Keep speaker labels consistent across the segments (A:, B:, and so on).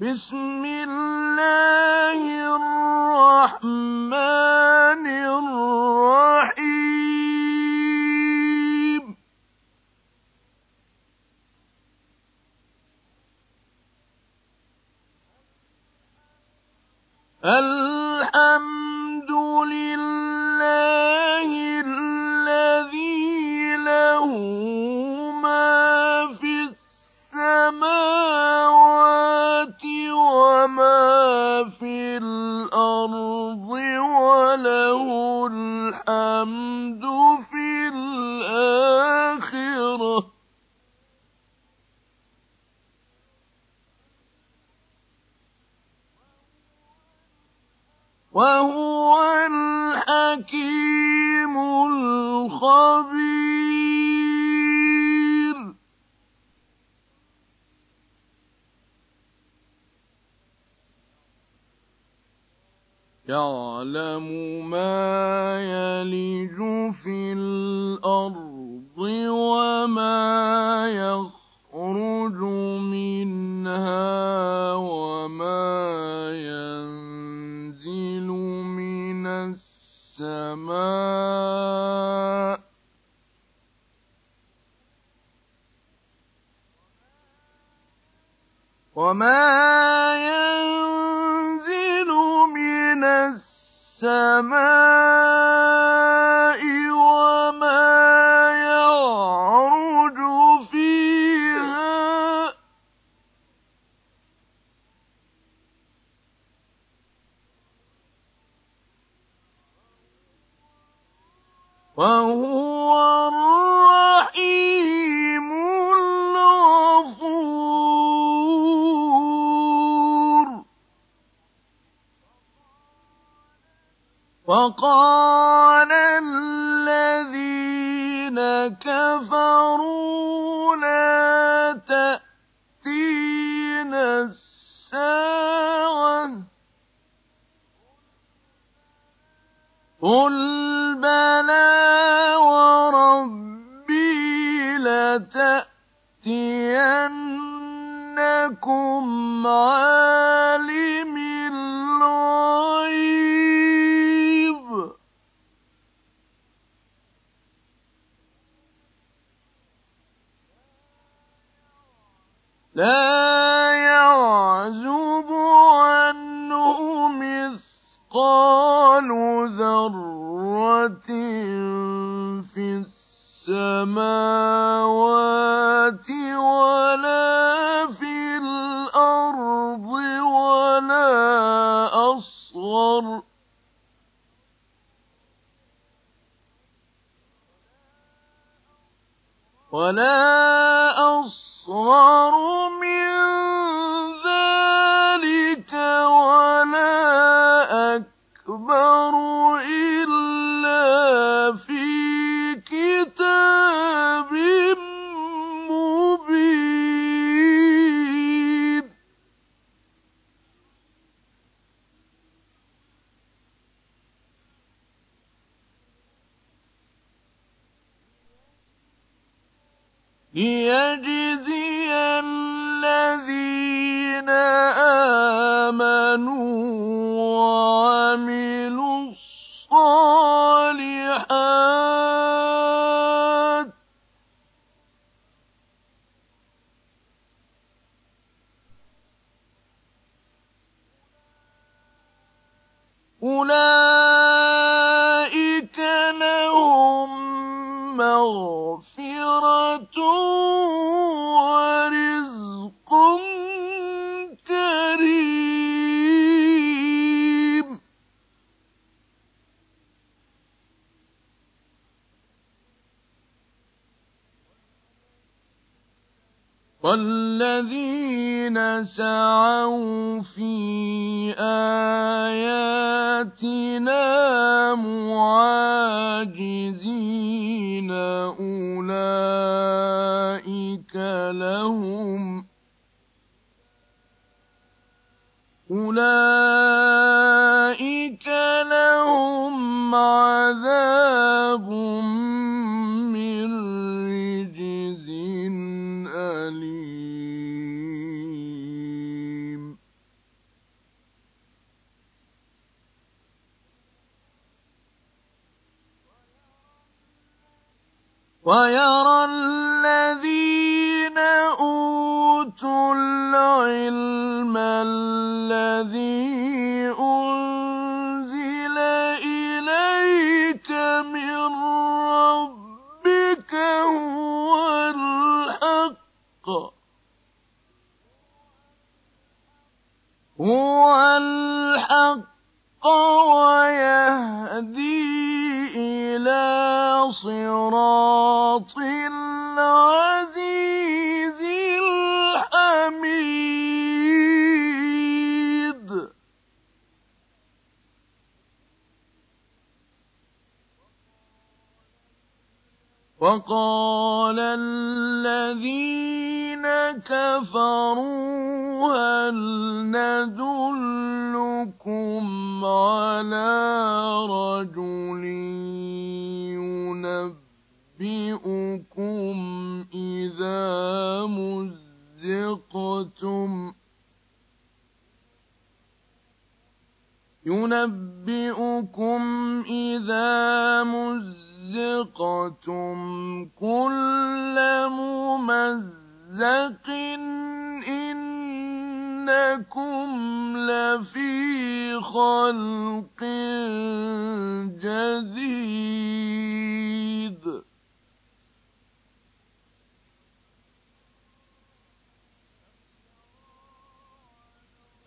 A: بسم الله الرحمن الرحيم. الله يعلم ما يلج في الأرض السَّمَاءِ ولا أصغر أولئك لهم أولئك لهم عذاب ويرى الذين أوتوا العلم الذي أنزل إليك من ربك هو الحق. هو الحق ويهدي إلى صراط العزيز الحميد. وقال الذين كفروا هل ندلكم على رجل ينبئكم إذا مزقتم ينبئكم إذا مزقتم كل ممزق إنكم لفي خلق جديد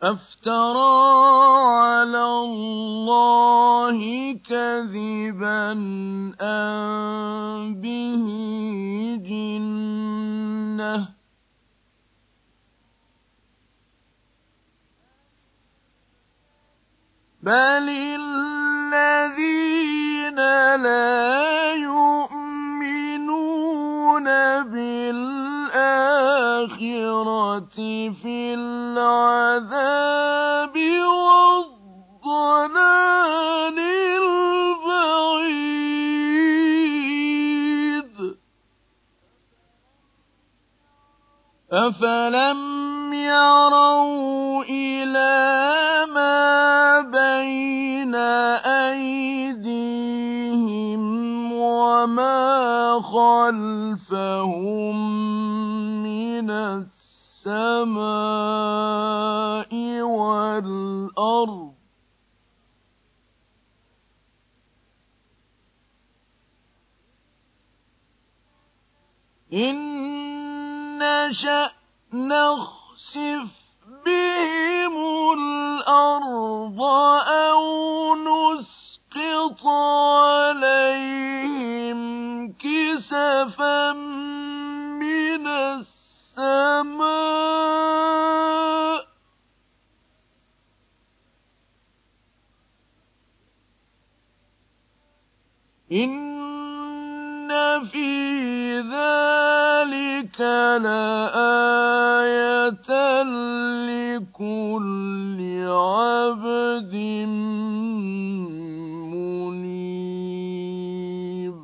A: أفترى على الله كذبا أم به جنة بل الذين لا يؤمنون بالآخرة في العذاب والضلال البعيد أفلم يروا إلى ما بين أيديهم وما خلفهم من السماء والأرض. إن نشأ نخسف بهم الأرض أو نسقط عليهم كسفا من السماء إن في ذلك لآية لكل عبد منيب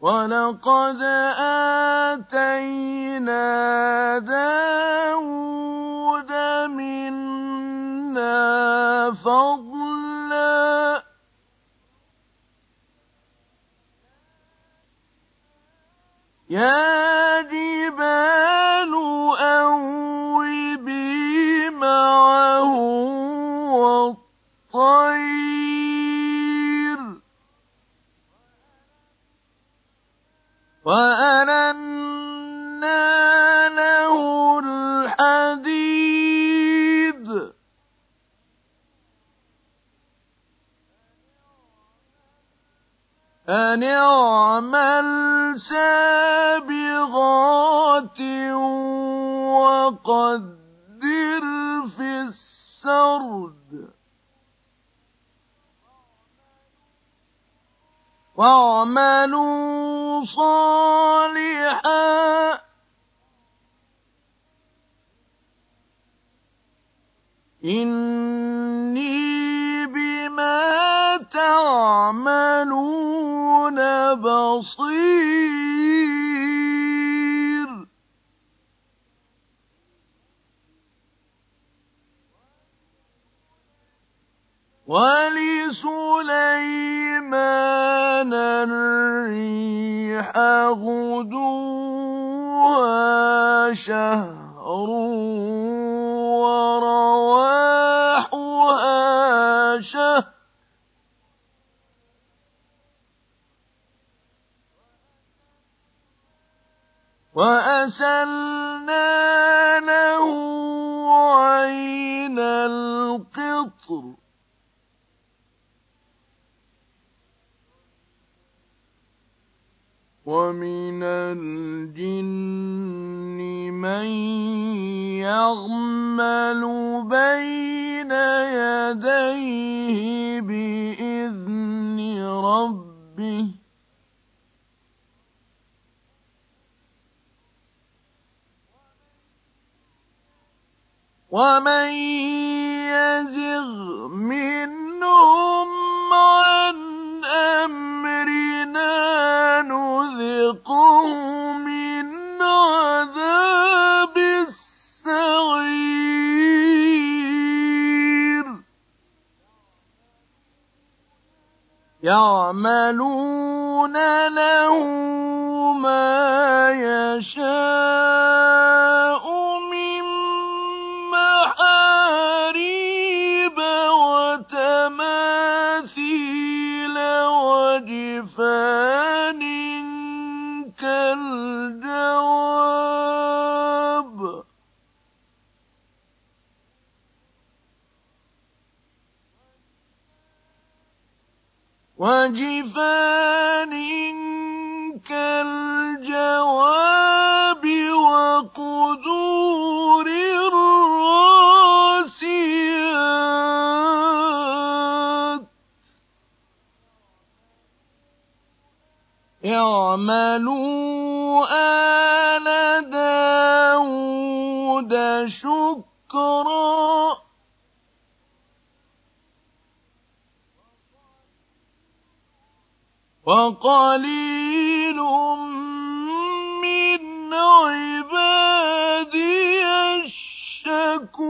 A: ولقد آتينا داود منا فضلا يا جبال أوبي معه والطير. وألنا له الحديد أن اعمل سابغات وقدر في السرد. واعملوا صالحا. إني تعملون بصير. ولسليمان الريح غدوها شهر ورواحها شهر وأسلنا له عين القطر. ومن الجن من يعمل بين يديه ومن يزغ منهم عن أمرنا نذقه من عذاب السعير يعملون له ما يشاء وجفان كالجواب وقدور اعملوا وقليل من عبادي الشكور.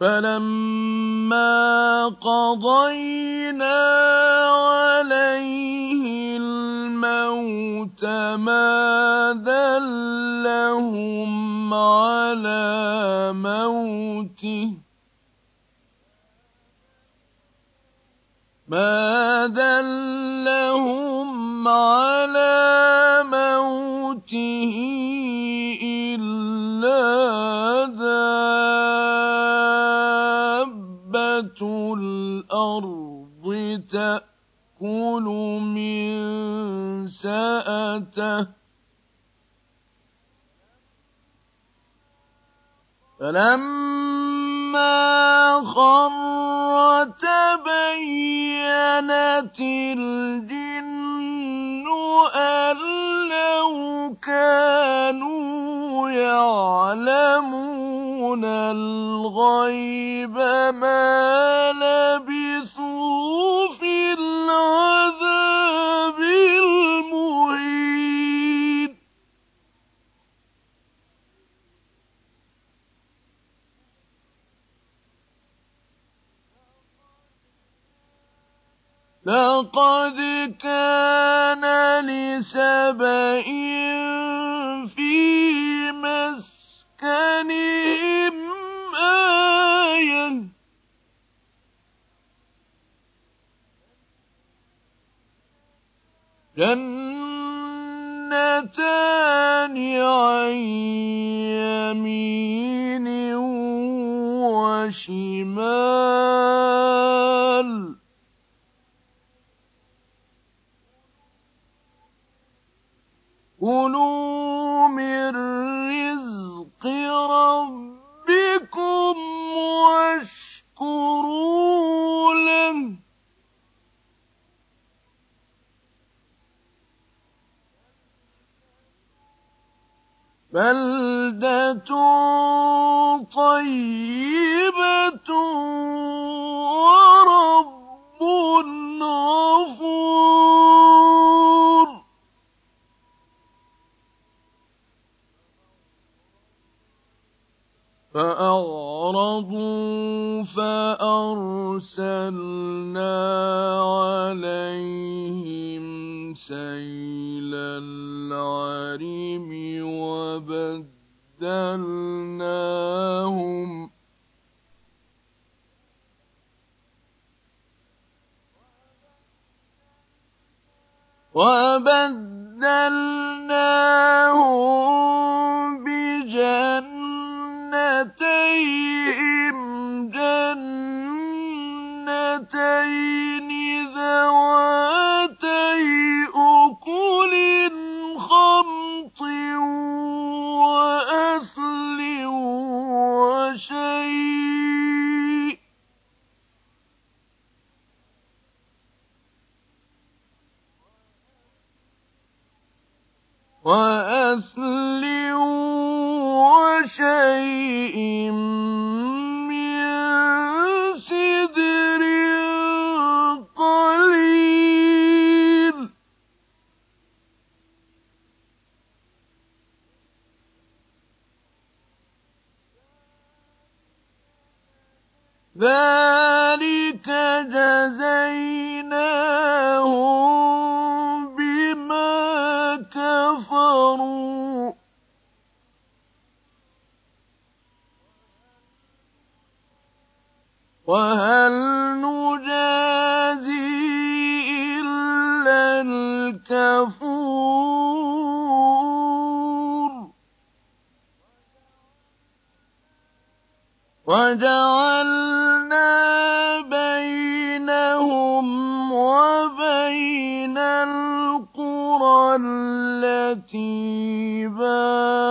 A: فلما قضينا عليه الموت ما دلهم على موته. ما دلهم على موته إلا دابة الأرض تأكل من سأته فلما خر تبينت الجن أن لو كانوا يعلمون الغيب ما لبثوا لقد كان لسبإ في مسكنهم آية. جنتان عن يمين وشمال كلوا من رزق ربكم واشكروا له بلدة طيبة ورب غفور أعرضوا فأرسلنا عليهم سيل العرم وبدلناهم وبدلناهم وجعلنا بينهم وبين القرى التي باركنا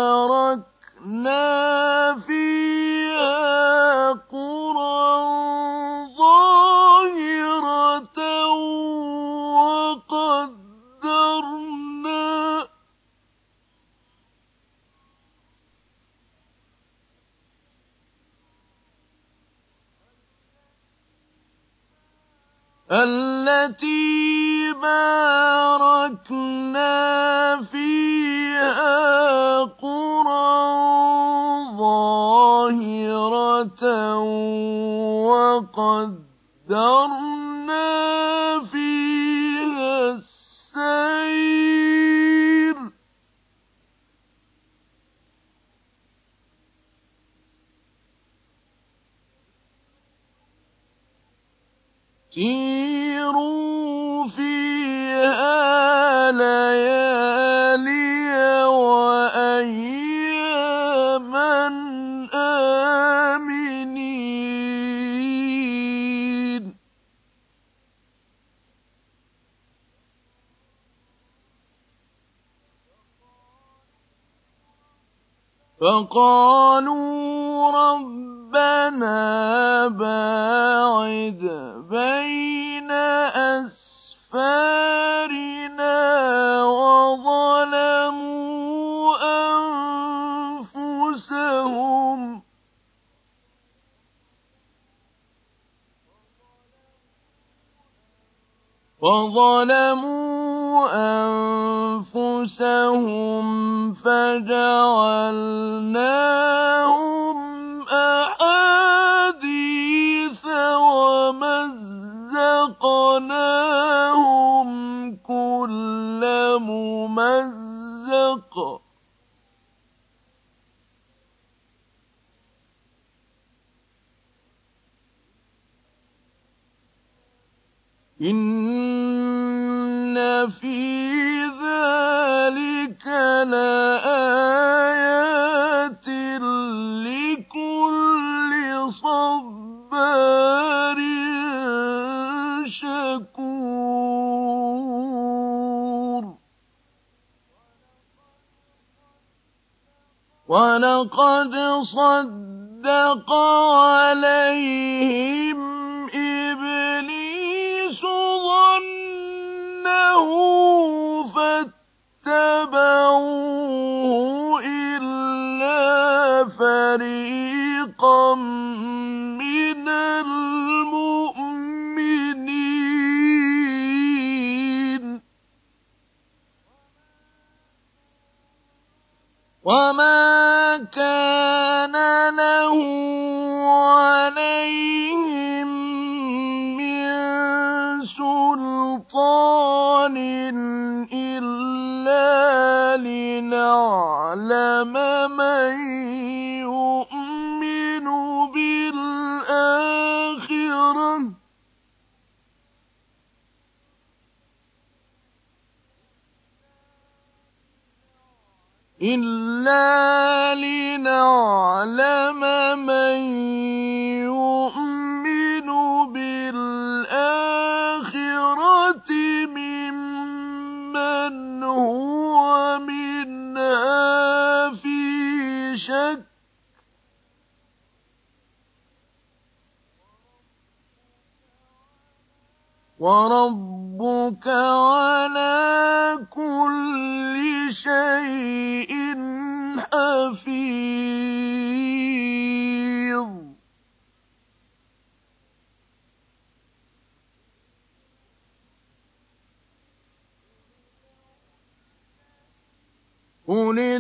A: فقالوا ربنا باعد بين أسفارنا وظلموا أنفسهم. وظلموا أنفسهم فجعلناهم ولقد صدق عليهم إبليس ظنه فاتبعوه إلا فريقا من المؤمنين وما كان له عليهم من سلطان إلا لنعلم من يؤمن بالآخرة. إلا من يؤمن بالآخرة ممن هو منها في شك وربك على كل شيء حفيظ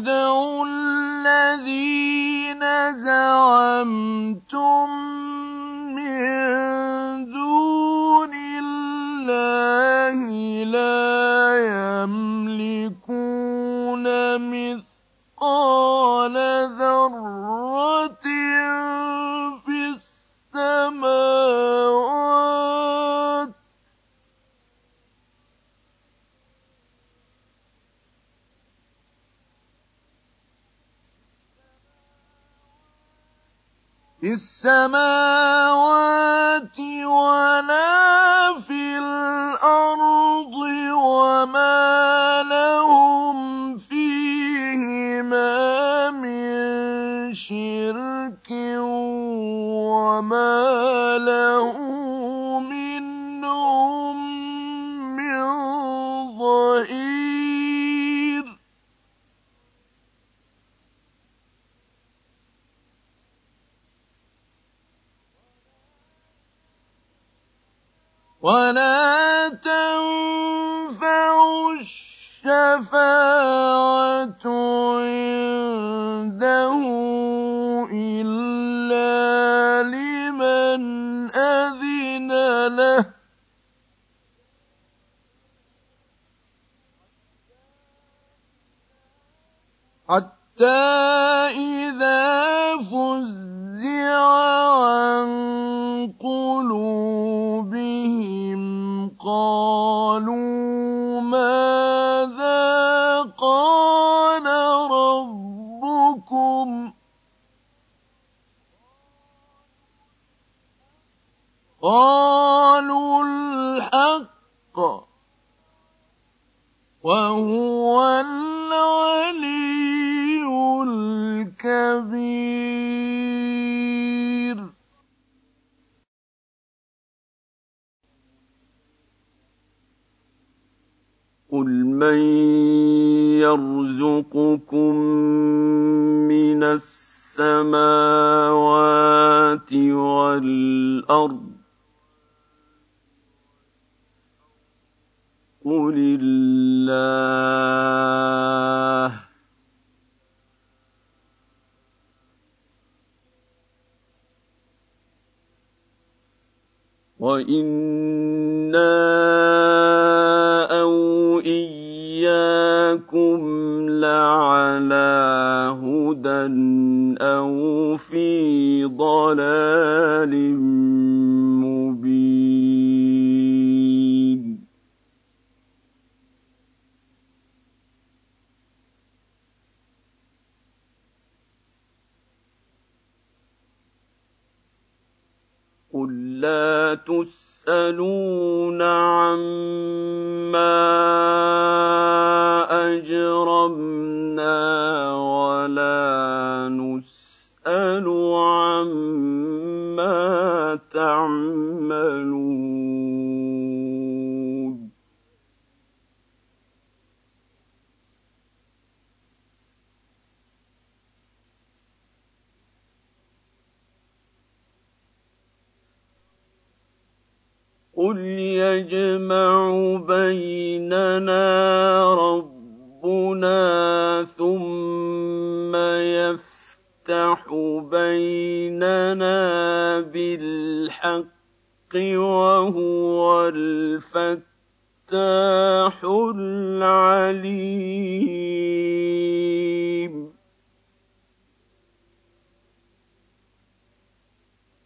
A: ادعوا الذين زعمتم من دون الله لا يملكون مثقال في قالوا الحق وهو العلي الكبير.
B: قل من يرزقكم من السماوات والارض قل الله وإنا أو إياكم لعلى هدى أو في ضلال قل يجمع بيننا ربنا ثم يفتح بيننا بالحق وهو الفتاح العليم.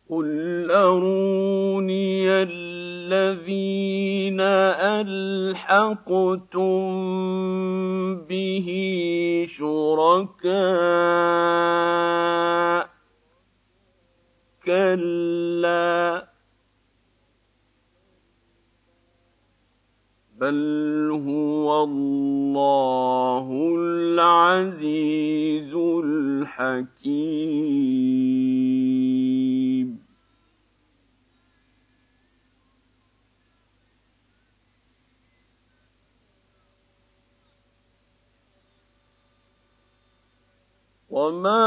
B: قل أروني الذين ألحقتم به شركاء. كلا. بل هو الله العزيز الحكيم وما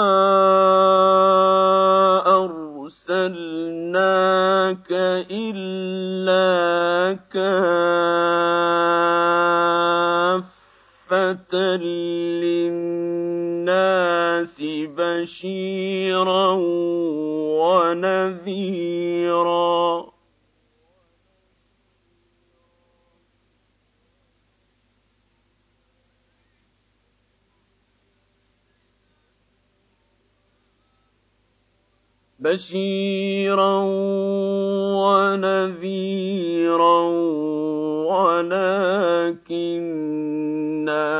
B: أرسلناك إلا كافة للناس بشيرا ونذيرا. بشيرا ونذيرا ولكن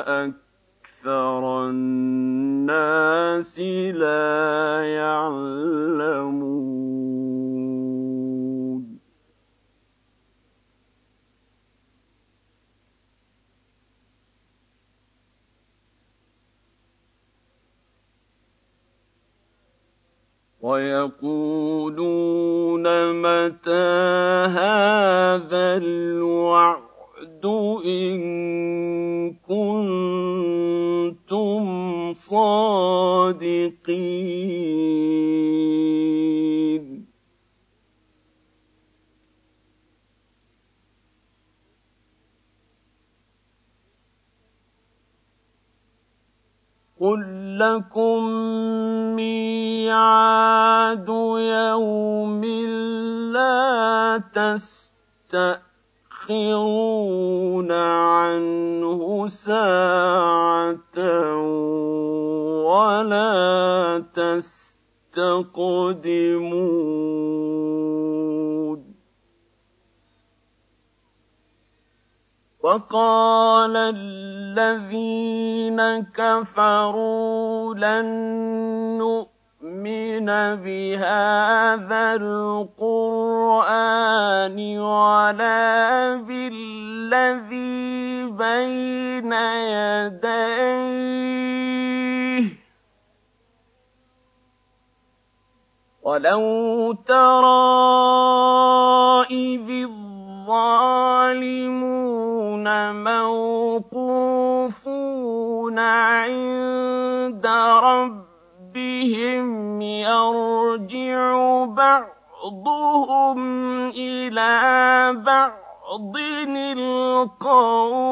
B: أكثر الناس لا يعلمون ويقولون متى هذا الوعد إن كنتم صادقين؟ قل لكم ميعاد يوم لا تستأخرون عنه ساعة ولا تستقدمون وقال الذين كفروا لن نؤمن بهذا القرآن ولا بالذي بين يديه. ولو ترى إذ الظالمون موقوفون عند ربهم يرجع بعضهم إلى بعض القول.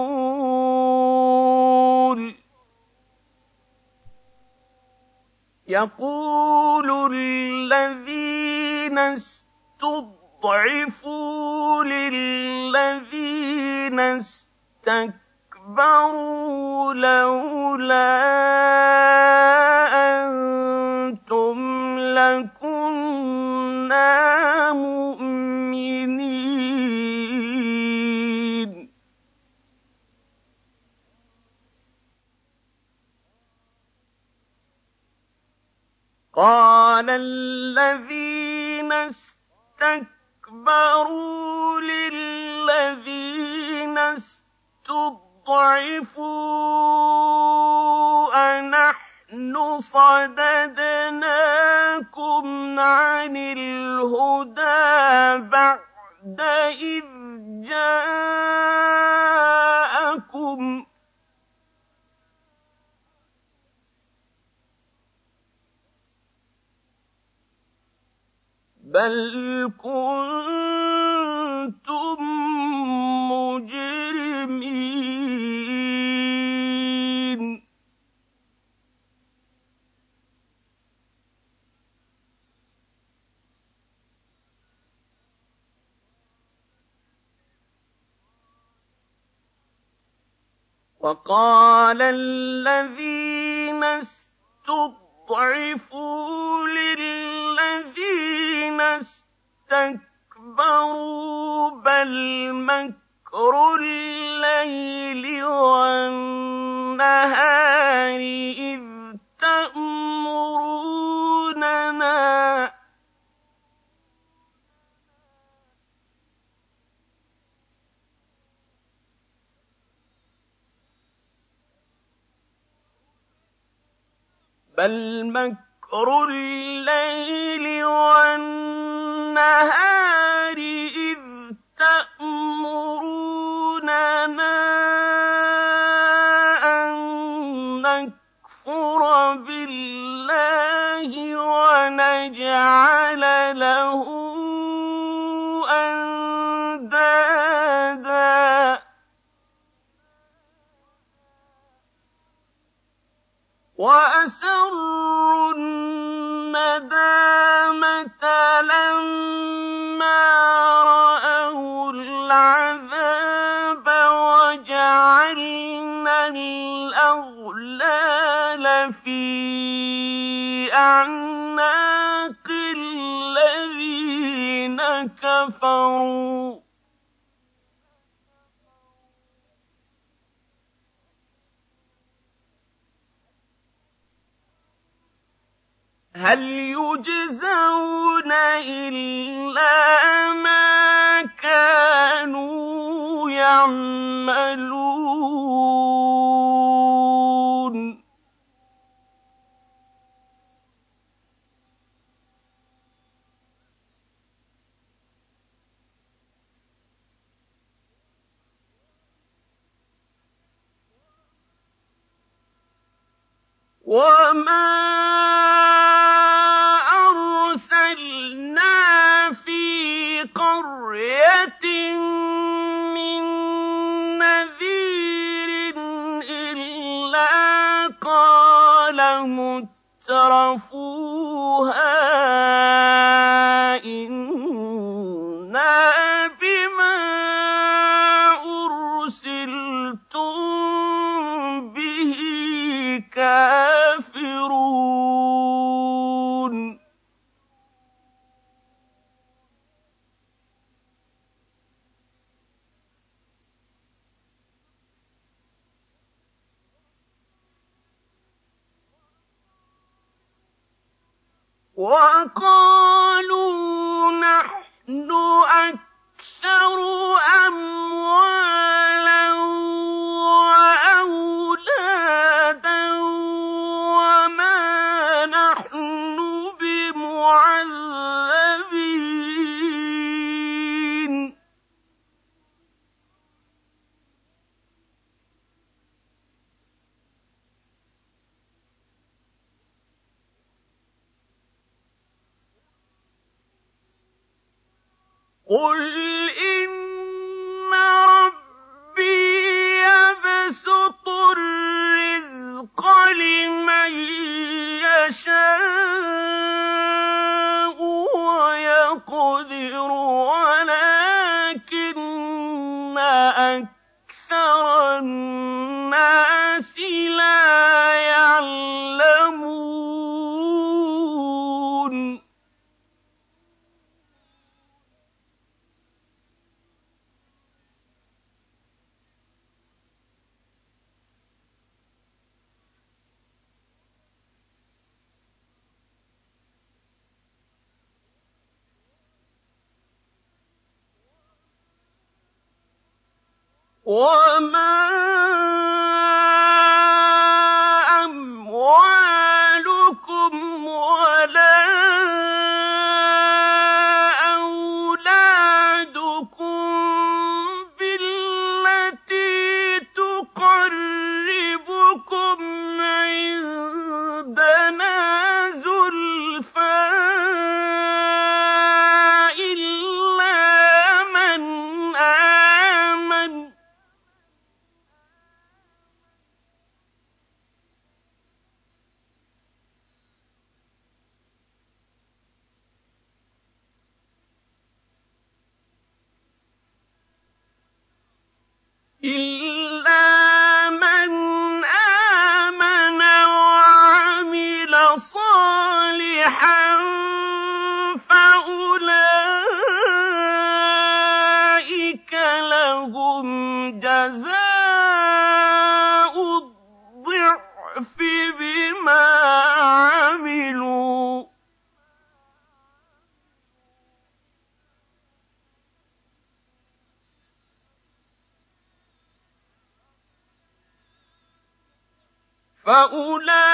B: يقول الذين استضعفوا للذين استكبروا لولا أنتم لكنا مؤمنين قال الذين استكبروا للذين استضعفوا أنحن صددناكم عن الهدى بعد إذ جاءكم بل كنتم مجرمين وقال الذين استضعفوا اسْتَضْعِفُوا لِلَّذِينَ اسْتَكْبَرُوا بَلْ مَكْرُ اللَّيْلِ وَالنَّهَارِ إِذْ تَأْمُرُونَ بَلْ مَكْرُ اللَّيْلِ أكثر الناس لا or فأولئك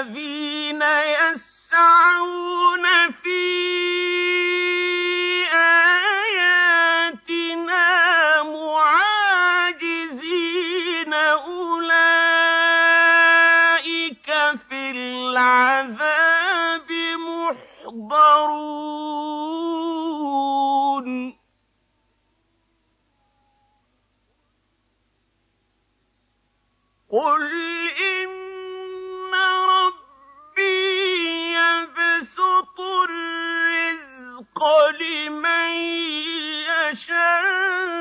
B: والذين 啊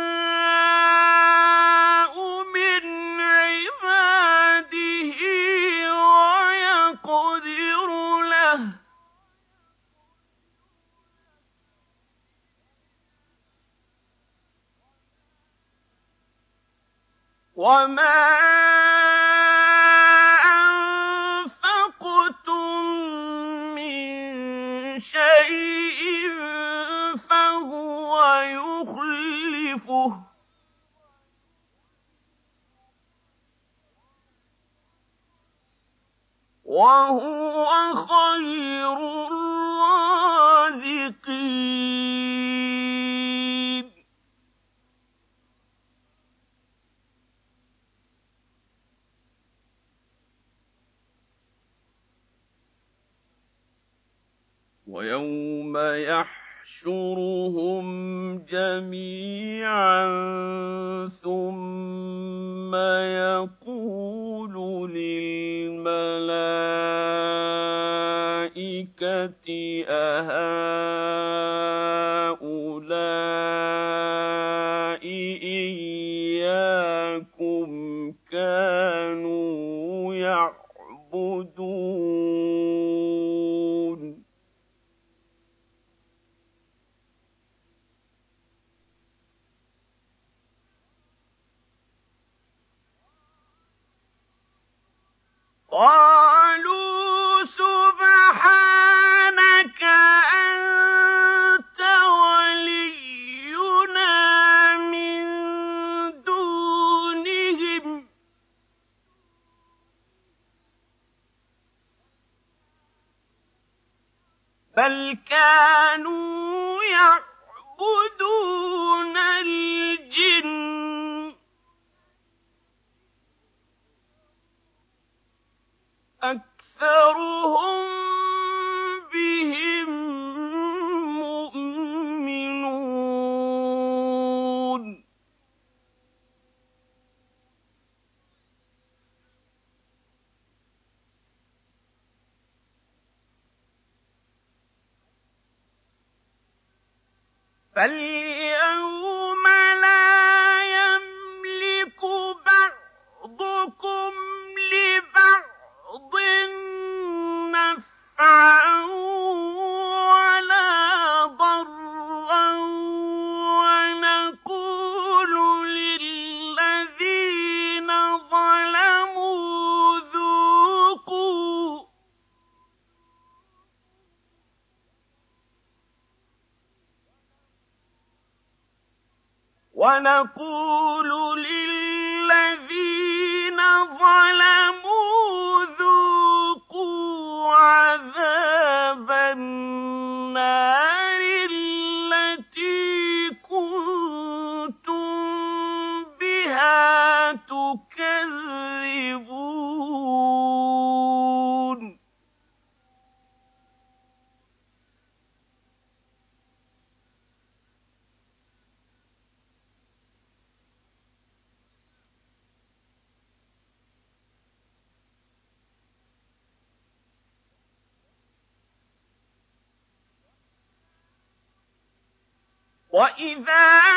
B: قالوا وإذا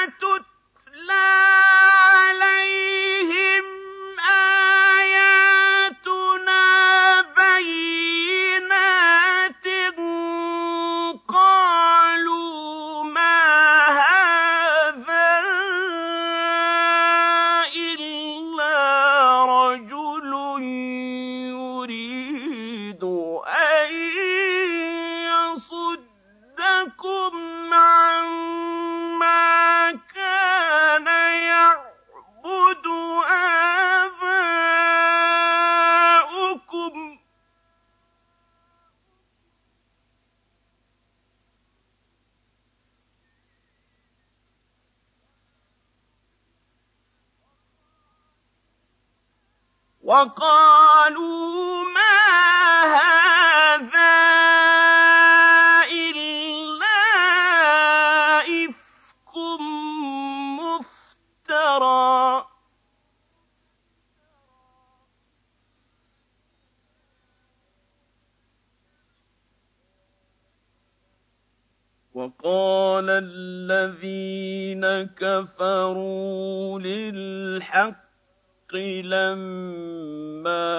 B: كَفَرُوا لِلْحَقِّ لَمَّا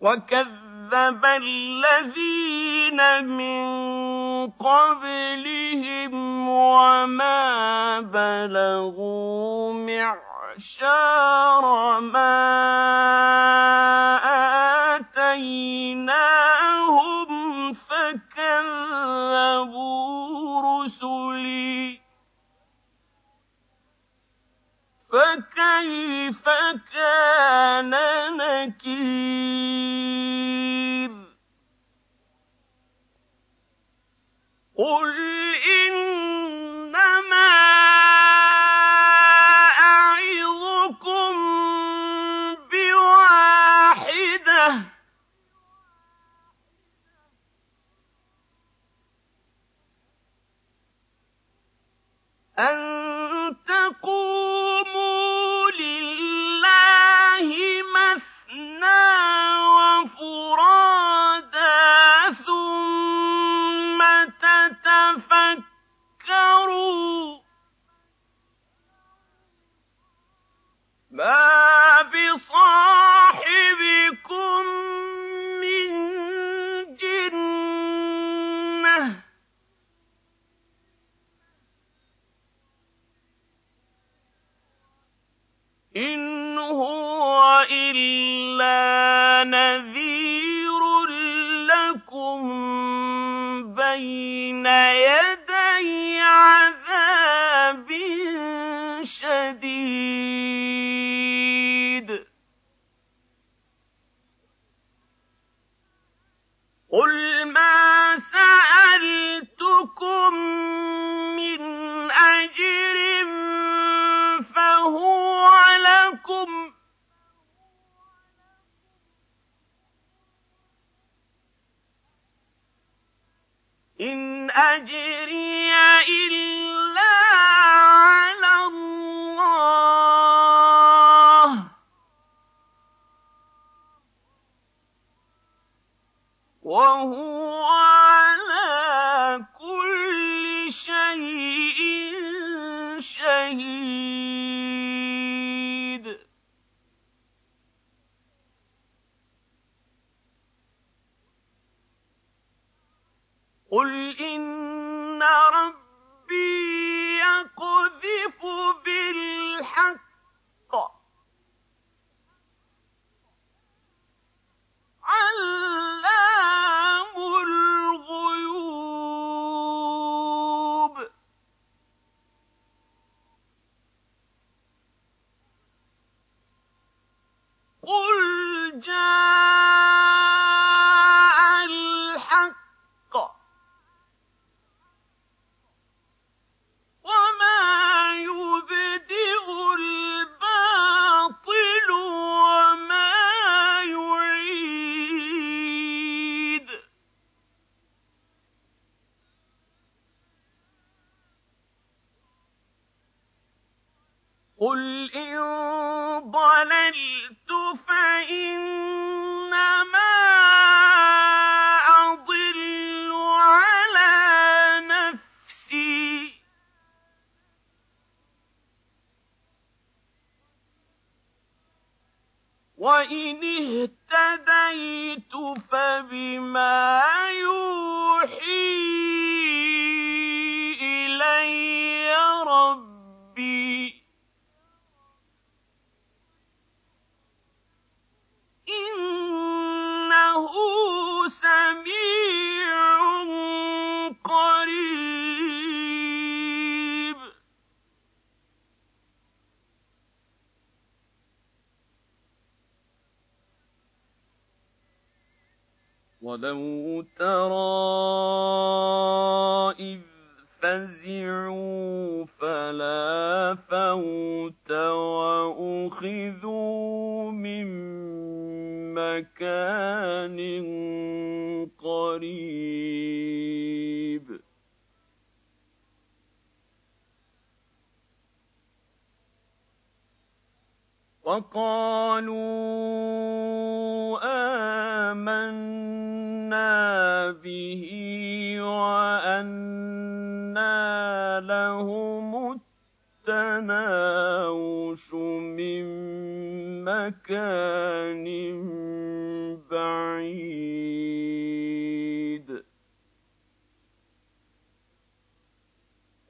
B: وكذب الذين من قبلهم وما بلغوا معشار ما آتيناهم كيف كان نكير؟ بين وقالوا آمنا به وأنى لهم التناوش من مكان بعيد.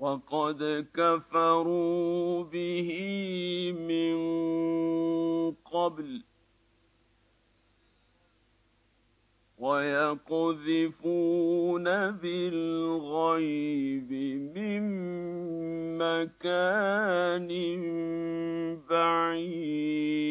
B: وقد كفروا به من قبل ويقذفون بالغيب من مكان بعيد.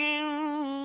B: مُّبِينٍ